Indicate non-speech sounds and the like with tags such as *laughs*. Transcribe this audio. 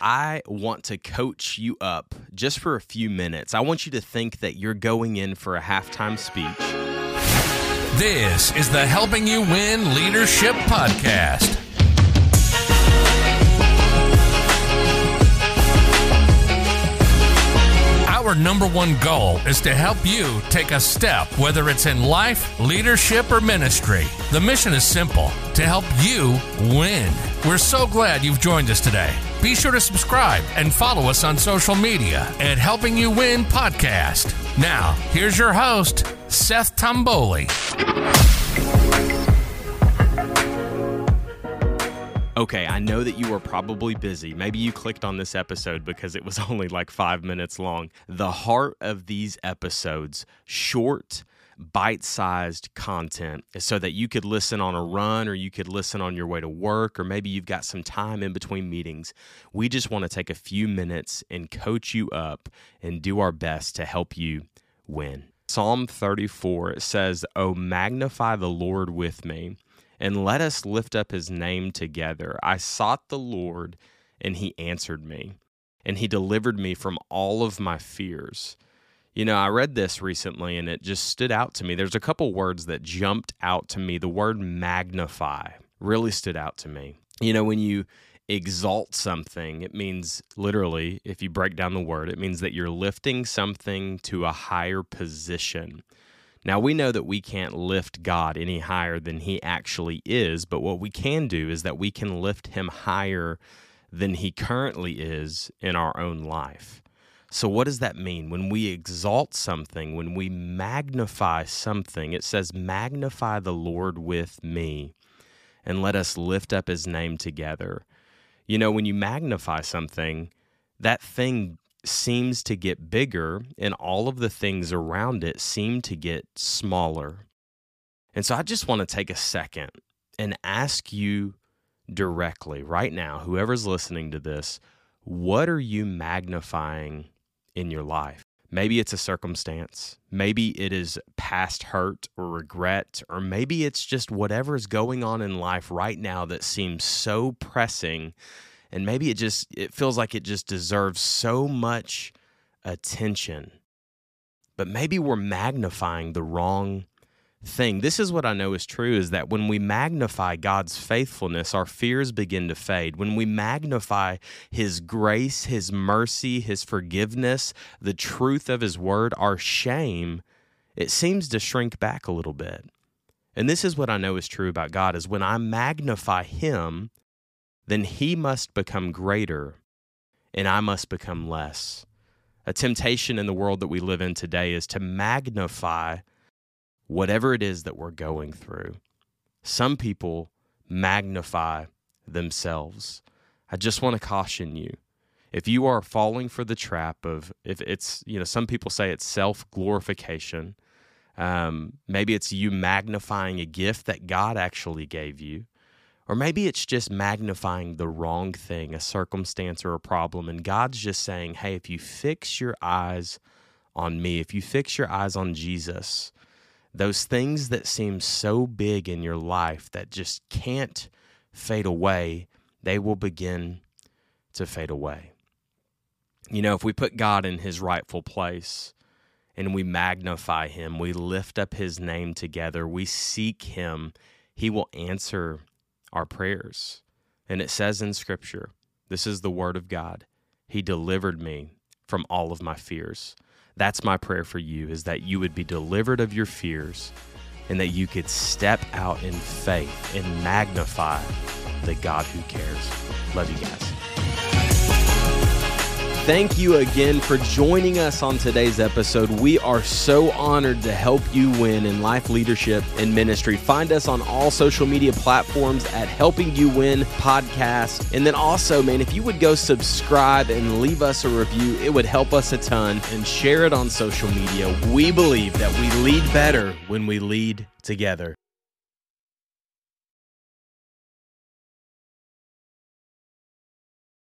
I want to coach you up just for a few minutes. I want you to think that you're going in for a halftime speech. This is the Helping You Win Leadership Podcast. Our number one goal is to help you take a step, whether it's in life, leadership, or ministry. The mission is simple to help you win. We're so glad you've joined us today. Be sure to subscribe and follow us on social media at Helping You Win Podcast. Now, here's your host, Seth Tomboli. Okay, I know that you are probably busy. Maybe you clicked on this episode because it was *laughs* only like five minutes long. The heart of these episodes, short, bite sized content, is so that you could listen on a run or you could listen on your way to work, or maybe you've got some time in between meetings. We just want to take a few minutes and coach you up and do our best to help you win. Psalm 34 says, Oh, magnify the Lord with me and let us lift up his name together. I sought the Lord, and he answered me, and he delivered me from all of my fears. You know, I read this recently and it just stood out to me. There's a couple words that jumped out to me. The word magnify really stood out to me. You know, when you exalt something, it means literally, if you break down the word, it means that you're lifting something to a higher position. Now, we know that we can't lift God any higher than he actually is, but what we can do is that we can lift him higher than he currently is in our own life. So, what does that mean? When we exalt something, when we magnify something, it says, Magnify the Lord with me, and let us lift up his name together. You know, when you magnify something, that thing seems to get bigger and all of the things around it seem to get smaller. And so I just want to take a second and ask you directly right now, whoever's listening to this, what are you magnifying in your life? Maybe it's a circumstance. Maybe it is past hurt or regret, or maybe it's just whatever is going on in life right now that seems so pressing and maybe it just it feels like it just deserves so much attention. But maybe we're magnifying the wrong thing. This is what i know is true is that when we magnify god's faithfulness our fears begin to fade. When we magnify his grace his mercy his forgiveness the truth of his word our shame it seems to shrink back a little bit. And this is what i know is true about god is when i magnify him then he must become greater and I must become less. A temptation in the world that we live in today is to magnify whatever it is that we're going through. Some people magnify themselves. I just want to caution you. If you are falling for the trap of, if it's, you know, some people say it's self glorification, um, maybe it's you magnifying a gift that God actually gave you. Or maybe it's just magnifying the wrong thing, a circumstance or a problem. And God's just saying, hey, if you fix your eyes on me, if you fix your eyes on Jesus, those things that seem so big in your life that just can't fade away, they will begin to fade away. You know, if we put God in his rightful place and we magnify him, we lift up his name together, we seek him, he will answer our prayers. And it says in Scripture, this is the Word of God. He delivered me from all of my fears. That's my prayer for you is that you would be delivered of your fears and that you could step out in faith and magnify the God who cares. Love you guys. Thank you again for joining us on today's episode. We are so honored to help you win in life leadership and ministry. Find us on all social media platforms at Helping You Win Podcast. And then also, man, if you would go subscribe and leave us a review, it would help us a ton and share it on social media. We believe that we lead better when we lead together.